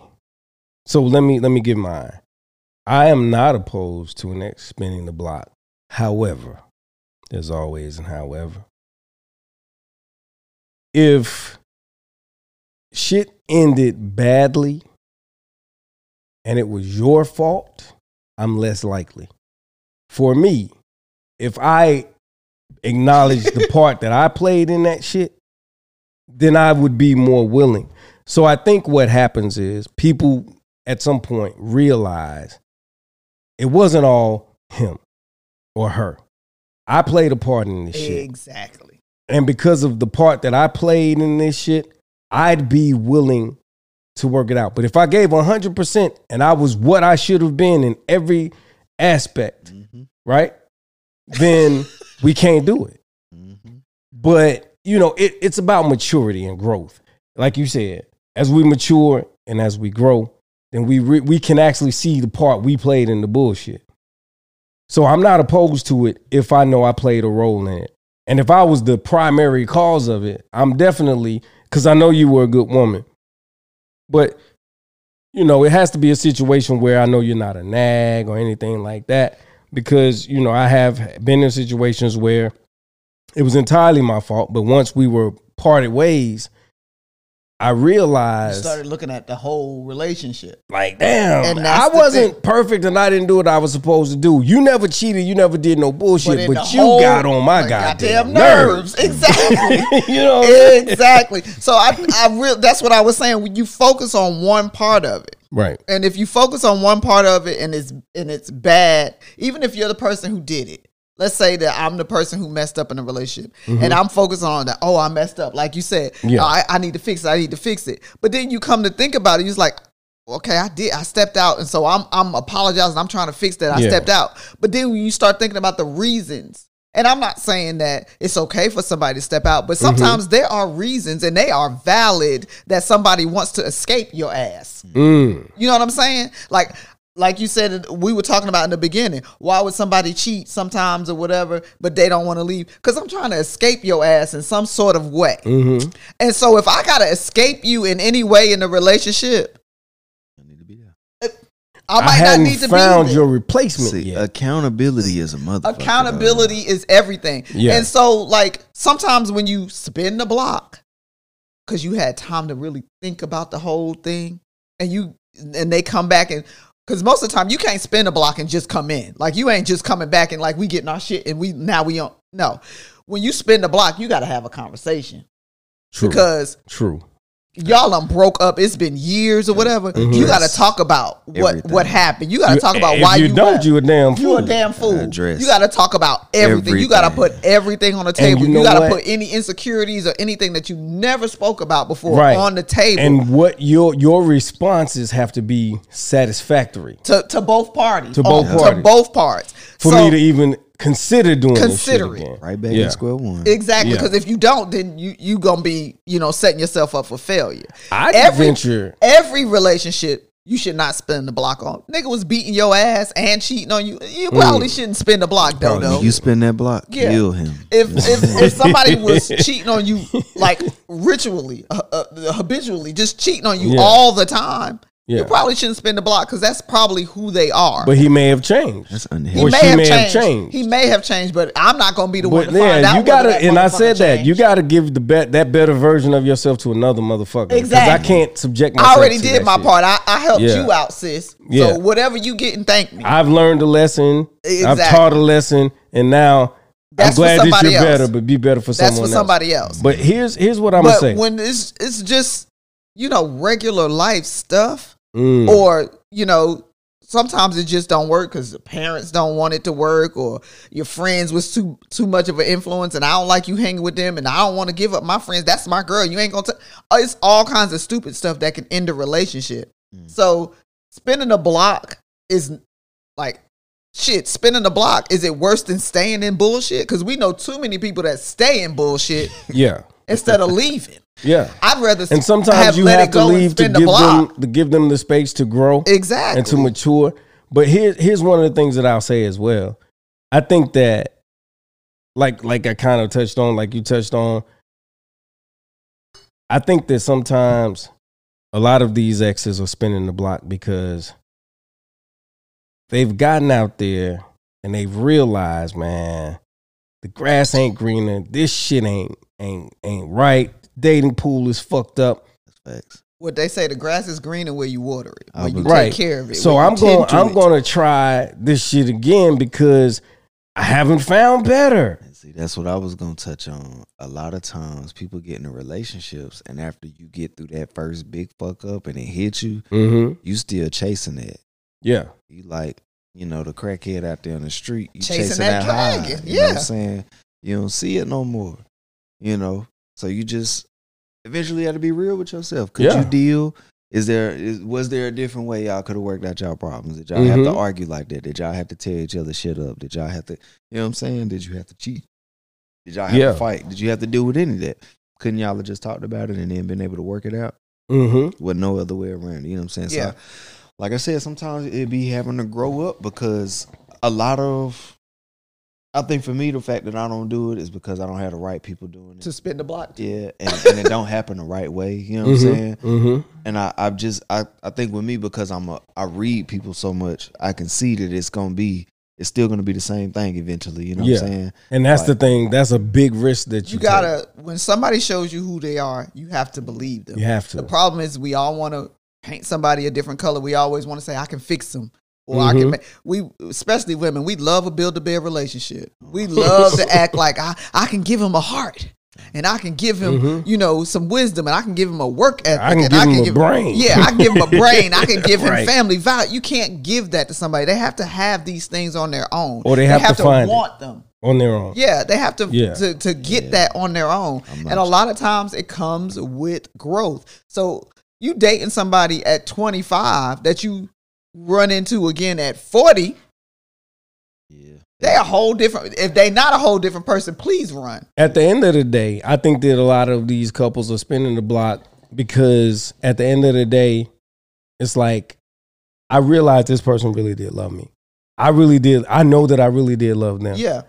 So let me let me give mine. I am not opposed to an ex spinning the block. However, there's always an however. If shit ended badly and it was your fault, I'm less likely. For me, if I acknowledge the [laughs] part that I played in that shit, then I would be more willing. So I think what happens is people at some point realize it wasn't all him or her. I played a part in this shit. Exactly. And because of the part that I played in this shit, I'd be willing to work it out. But if I gave 100% and I was what I should have been in every aspect, Mhm. right? Then [laughs] we can't do it. Mhm. But you know, it, it's about maturity and growth. Like you said, as we mature and as we grow, then we re- we can actually see the part we played in the bullshit. So I'm not opposed to it if I know I played a role in it. And if I was the primary cause of it, I'm definitely because I know you were a good woman. But you know, it has to be a situation where I know you're not a nag or anything like that. Because, you know, I have been in situations where it was entirely my fault. But once we were parted ways, I You realized started looking at the whole relationship. like, damn, And I wasn't thing. perfect and I didn't do what I was supposed to do. You never cheated, you never did no bullshit, in but, you whole- got on my like, goddamn, goddamn nerves. nerves. [laughs] [laughs] Exactly. you know, what I'm saying? exactly. So I, I real that's what I was saying. When you focus on one part of it, right? and if you focus on one part of it and it's and it's bad, even if you're the person who did it, let's say that I'm the person who messed up in a relationship, and I'm focused on that. Oh, I messed up, like you said. Mm-hmm. Yeah. I, I need to fix it. I need to fix it. But then you come to think about it, you're like. Okay, I did. I stepped out, and so I'm I'm apologizing. I'm trying to fix that. I Yeah. stepped out, but then when you start thinking about the reasons, and I'm not saying that it's okay for somebody to step out, but Mm-hmm. sometimes there are reasons, and they are valid that somebody wants to escape your ass. Mm. You know what I'm saying? Like like you said we were talking about in the beginning. Why would somebody cheat sometimes or whatever, but they don't want to leave? Because I'm trying to escape your ass in some sort of way. Mm-hmm. And so if I gotta escape you in any way in the relationship, I need to be there. I I, might not hadn't need to found be your replacement See, yet. accountability is a motherfucker. Accountability is everything. Yeah. And so like sometimes when you spin the block, because you had time to really think about the whole thing, and you and they come back and because most of the time you can't spin a block and just come in. Like you ain't just coming back and like we getting our shit and we now we don't. no. When you spin the block, you gotta have a conversation. True. Because True. Y'all I'm broke up. It's been years or whatever. You mm-hmm. got to talk about what Everything. what happened. You got to talk about if why you, you, don't, left. you a damn fool. You a damn fool. Address You got to talk about everything. You got to put everything on the table. you You, know got to put any insecurities or anything that you never spoke about before right on the table and what your your responses have to be satisfactory to, to both parties. To both oh, On- parties. To both parts. for So- me to even consider doing Consider it. right back Yeah. in square one. Exactly, Yeah. because if you don't, then you you gonna be you know setting yourself up for failure. I every venture- every relationship you should not spend the block on. Nigga was beating your ass and cheating on you. You Mm. probably shouldn't spend the block though. Probably. though. you spin that block, Yeah. kill him. If, [laughs] if if somebody was cheating on you like ritually, uh, uh, habitually, just cheating on you Yeah. all the time, Yeah. you probably shouldn't spend the block because that's probably who they are. But he may have changed. That's he unhealthy. or may, she have, may have changed. changed. He may have changed, but I'm not gonna be the one But to find out. you gotta, and I said that you gotta give the bet that better version of yourself to another motherfucker. Because I can't subject myself. I already to did that my shit. part. I, I helped Yeah. you out, sis. Yeah. So whatever you get and thank me. I've learned a lesson. I've taught a lesson, and now That's I'm glad that you're else. better, but be better for That's someone for else. somebody else. But here's here's what I'm gonna say. when it's it's just you know regular life stuff, Mm. or you know sometimes it just don't work because the parents don't want it to work, or your friends was too too much of an influence, and I don't like you hanging with them, and I don't want to give up my friends. That's my girl. You ain't gonna. T-. Oh, It's all kinds of stupid stuff that can end a relationship. Mm. So spinning a block is like shit. Spinning a block is it worse than staying in bullshit? Because we know too many people that stay in bullshit [laughs] yeah, instead of leaving. Yeah. I'd rather And sometimes you have to leave to give them to give them the space to grow exactly and to mature. But here, here's one of the things that I'll say as well. I think that, like, like I kind of touched on, like you touched on. I think that sometimes a lot of these exes are spinning the block because they've gotten out there and they've realized, man, the grass ain't greener. This shit ain't ain't ain't right. Dating pool is fucked up. Facts. what they say the grass is greener where you water it, where you right. take care of it. So I'm going. To I'm it. going to try this shit again because I haven't found better. See, that's what I was gonna touch on. A lot of times, people get into relationships, and after you get through that first big fuck up and it hits you, Mm-hmm. you still chasing it. Yeah. You like, you know, the crackhead out there on the street. You Chasing chasing, that that, high. dragon, You know what yeah. I'm saying? You don't see it no more. You know, so you just eventually have to be real with yourself. Could Yeah. you deal? Is there is, was there a different way y'all could have worked out y'all problems? Did y'all have to Mhm. argue like that? Did y'all have to tear each other shit up? Did y'all have to, you know what I'm saying? Did you have to cheat? Did y'all have Yeah. to fight? Did you have to deal with any of that? Couldn't y'all have just talked about it and then been able to work it out? Mm-hmm. with no other way around. You know what I'm saying? Yeah. So, like I said, sometimes it'd be having to grow up because a lot of, I think for me, the fact that I don't do it is because I don't have the right people doing it. to spin the block. yeah, and, and it don't happen the right way. You know what I'm saying? Mm-hmm. And I, I've just, I, I think with me because I'm a, I read people so much, I can see that it's gonna be, it's still gonna be the same thing eventually. You know Yeah. what I'm saying? And that's the thing. That's a big risk that you, You gotta when somebody shows you who they are, you have to believe them. You have to. The problem is we all want to paint somebody a different color. We always want to say I can fix them. Or I can Mhm. make we especially women, we love a build a bear relationship. We love to [laughs] act like I, I can give him a heart and I can give him, Mhm. you know, some wisdom and I can give him a work ethic. I can give him a brain. Yeah, I can give him a brain. I can [laughs] give him Right. family value. You can't give that to somebody. They have to have these things on their own. Or they have to find it. want them. on their own. Yeah, they have to Yeah. to, to get Yeah. that on their own. And a lot of times it comes with growth. So you dating somebody at 25 that you run into again at 40, Yeah. they a whole different if they not a whole different person, please run. At the end of the day, I think that a lot of these couples are spinning the block because at the end of the day, it's like I realized this person really did love me. I really did. I know that I really did love them. Yeah.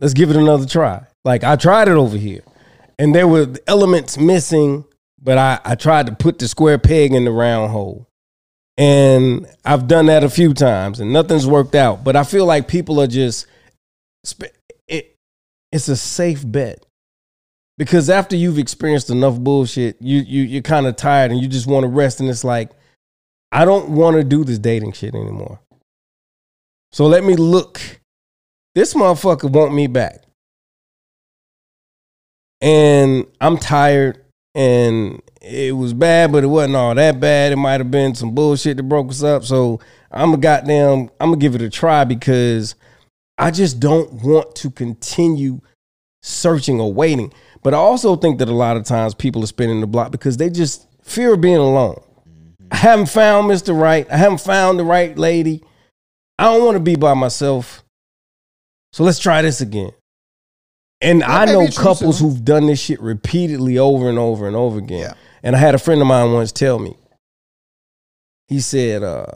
let's give it another try. Like I tried it over here, and there were elements missing, but I, I tried to put the square peg in the round hole. And I've done that a few times, and nothing's worked out. But I feel like people are just, it, It's a safe bet because after you've experienced enough bullshit, you you you're kind of tired and you just want to rest. And it's like, I don't want to do this dating shit anymore. So let me look this motherfucker want me back. And I'm tired and it was bad, but it wasn't all that bad. It might have been some bullshit that broke us up. So I'm a goddamn, I'm gonna give it a try because I just don't want to continue searching or waiting. But I also think that a lot of times people are spinning the block because they just fear of being alone. Mm-hmm. I haven't found Mr. Right. I haven't found the right lady. I don't want to be by myself. So let's try this again. And That I know couples who've done this shit repeatedly over and over and over again. Yeah. And I had a friend of mine once tell me, he said, uh,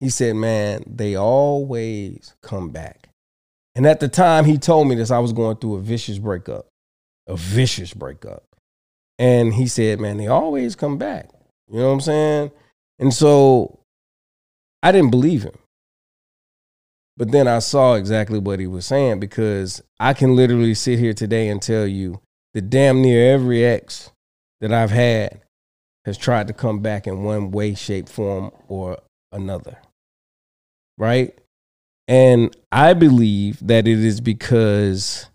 he said, man, they always come back. And at the time he told me this, I was going through a vicious breakup, a vicious breakup. And he said, man, they always come back. You know what I'm saying? And so I didn't believe him. But then I saw exactly what he was saying because I can literally sit here today and tell you that damn near every ex that I've had has tried to come back in one way, shape, form, or another. Right? And I believe that it is because,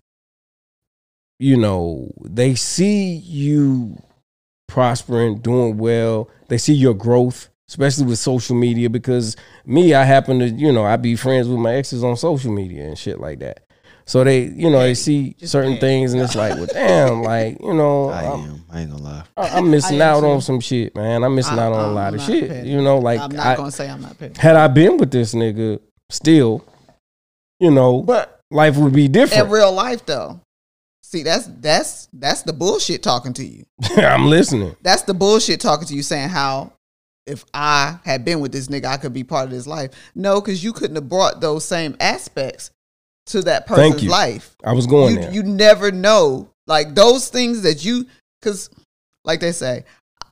you know, they see you prospering, doing well. They see your growth, especially with social media. Because me, I happen to, you know, I be friends with my exes on social media and shit like that. So they, you know, they see just certain saying. things, and it's like, well, damn, like, you know, I I'm, am. I ain't gonna lie. I- I'm missing out too. on some shit, man. I'm missing I- out on a I'm lot of shit. petty. You know, like I'm not I, gonna say I'm not petty. had I been with this nigga, still, you know, But life would be different in real life though, see that's that's that's the bullshit talking to you. [laughs] I'm listening. That's the bullshit talking to you saying how if I had been with this nigga, I could be part of his life. No, because you couldn't have brought those same aspects to that person's life. I was going you, there. you never know. Like those things that you because like they say,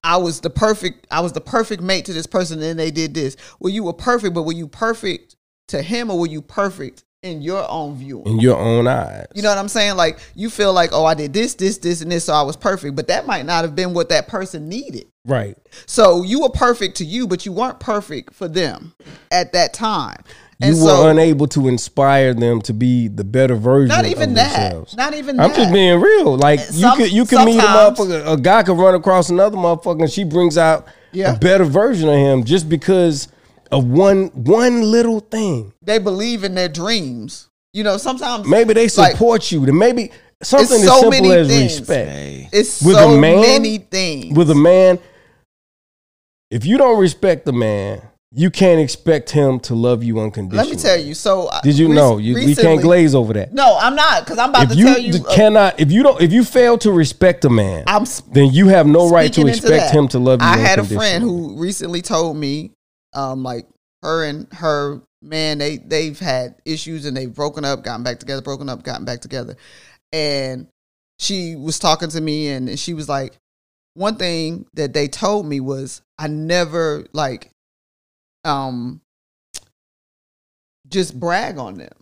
I was the perfect I was the perfect mate to this person and then they did this. Well, you were perfect, but were you perfect to him or were you perfect in your own view? in your own eyes. You know what I'm saying? Like you feel like, oh, I did this, this, this, and this, so I was perfect. But that might not have been what that person needed. Right. So you were perfect to you, but you weren't perfect for them at that time. You were so, unable to inspire them to be the better version not even of that. themselves. Not even that. I'm that. just being real. Like Some- you could you could meet a motherfucker, a guy could run across another motherfucker, and she brings out Yeah. a better version of him just because of one one little thing. they believe in their dreams. You know, sometimes Maybe they like, support you. Then maybe something It's as so simple many as things. respect. Hey, it's with so a man- many things. With a man, if you don't respect the man, you can't expect him to love you unconditionally. Let me tell you. So uh, Did you rec- know you, we can't glaze over that? No, I'm not because I'm about if to you, tell you. uh, cannot, if you don't, if you fail to respect a man, I'm then you have no right to expect him to love you. I had a friend who recently told me, um, like her and her man, they they've had issues and they've broken up, gotten back together, broken up, gotten back together, and she was talking to me and she was like, one thing that they told me was I never like, um, just brag on them.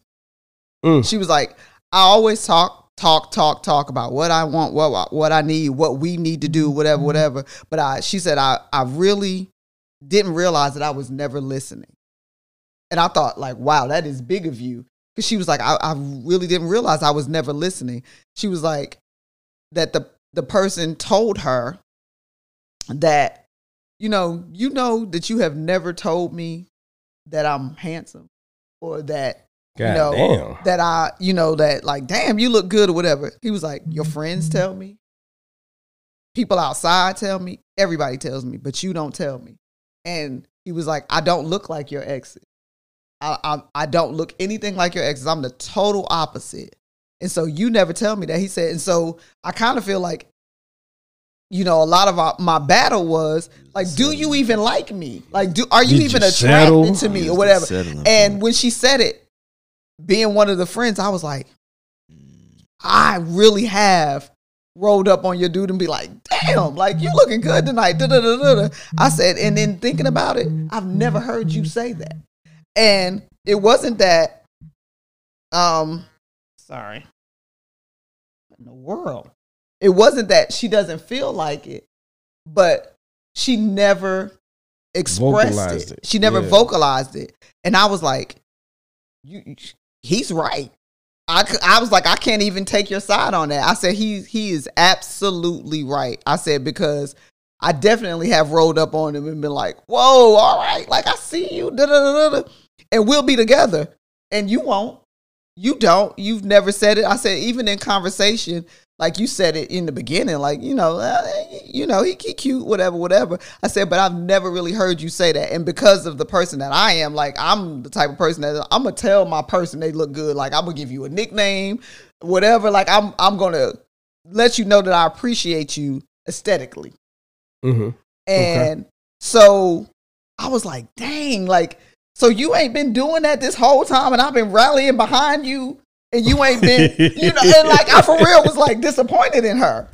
Mm. She was like, I always talk, talk, talk, talk about what I want, what what I need, what we need to do, whatever, whatever. But I, she said, I, I really didn't realize that I was never listening, and I thought, like, wow, that is big of you. Because she was like, I, I really didn't realize I was never listening. She was like, that the the person told her that, you know, you know that you have never told me that I'm handsome or that God you know, damn. that I, you know, that like, damn, you look good or whatever. He was like, your friends tell me, people outside tell me, everybody tells me, but you don't tell me. And he was like, I don't look like your exes. I, I, I don't look anything like your exes. I'm the total opposite. And so you never tell me that. He said, and so I kind of feel like, you know, a lot of our, my battle was like, do you even like me? Like, do are you Did even you attracted settle? to me or whatever? And when she said it, being one of the friends, I was like, I really have rolled up on your dude and be like, damn, like you looking good tonight. Da, da, da, da, da. I said, and then thinking about it, I've never heard you say that. And it wasn't that, um, sorry, in the world. It wasn't that she doesn't feel like it, but she never expressed it. it. She never Yeah. vocalized it. And I was like, you, he's right. I, I was like, I can't even take your side on that. I said he he is absolutely right. I said because I definitely have rolled up on him and been like, whoa, all right, like I see you, da da da da, and we'll be together, and you won't. You don't. You've never said it. I said even in conversation, like you said it in the beginning, like you know, uh, you know, he, he cute, whatever, whatever. I said, but I've never really heard you say that, and because of the person that I am, like I'm the type of person that I'm gonna tell my person they look good. Like I'm gonna give you a nickname, whatever. Like I'm I'm gonna let you know that I appreciate you aesthetically. Mm-hmm. And so I was like, dang, like, so you ain't been doing that this whole time and I've been rallying behind you and you ain't been, you know, and like I for real was like disappointed in her.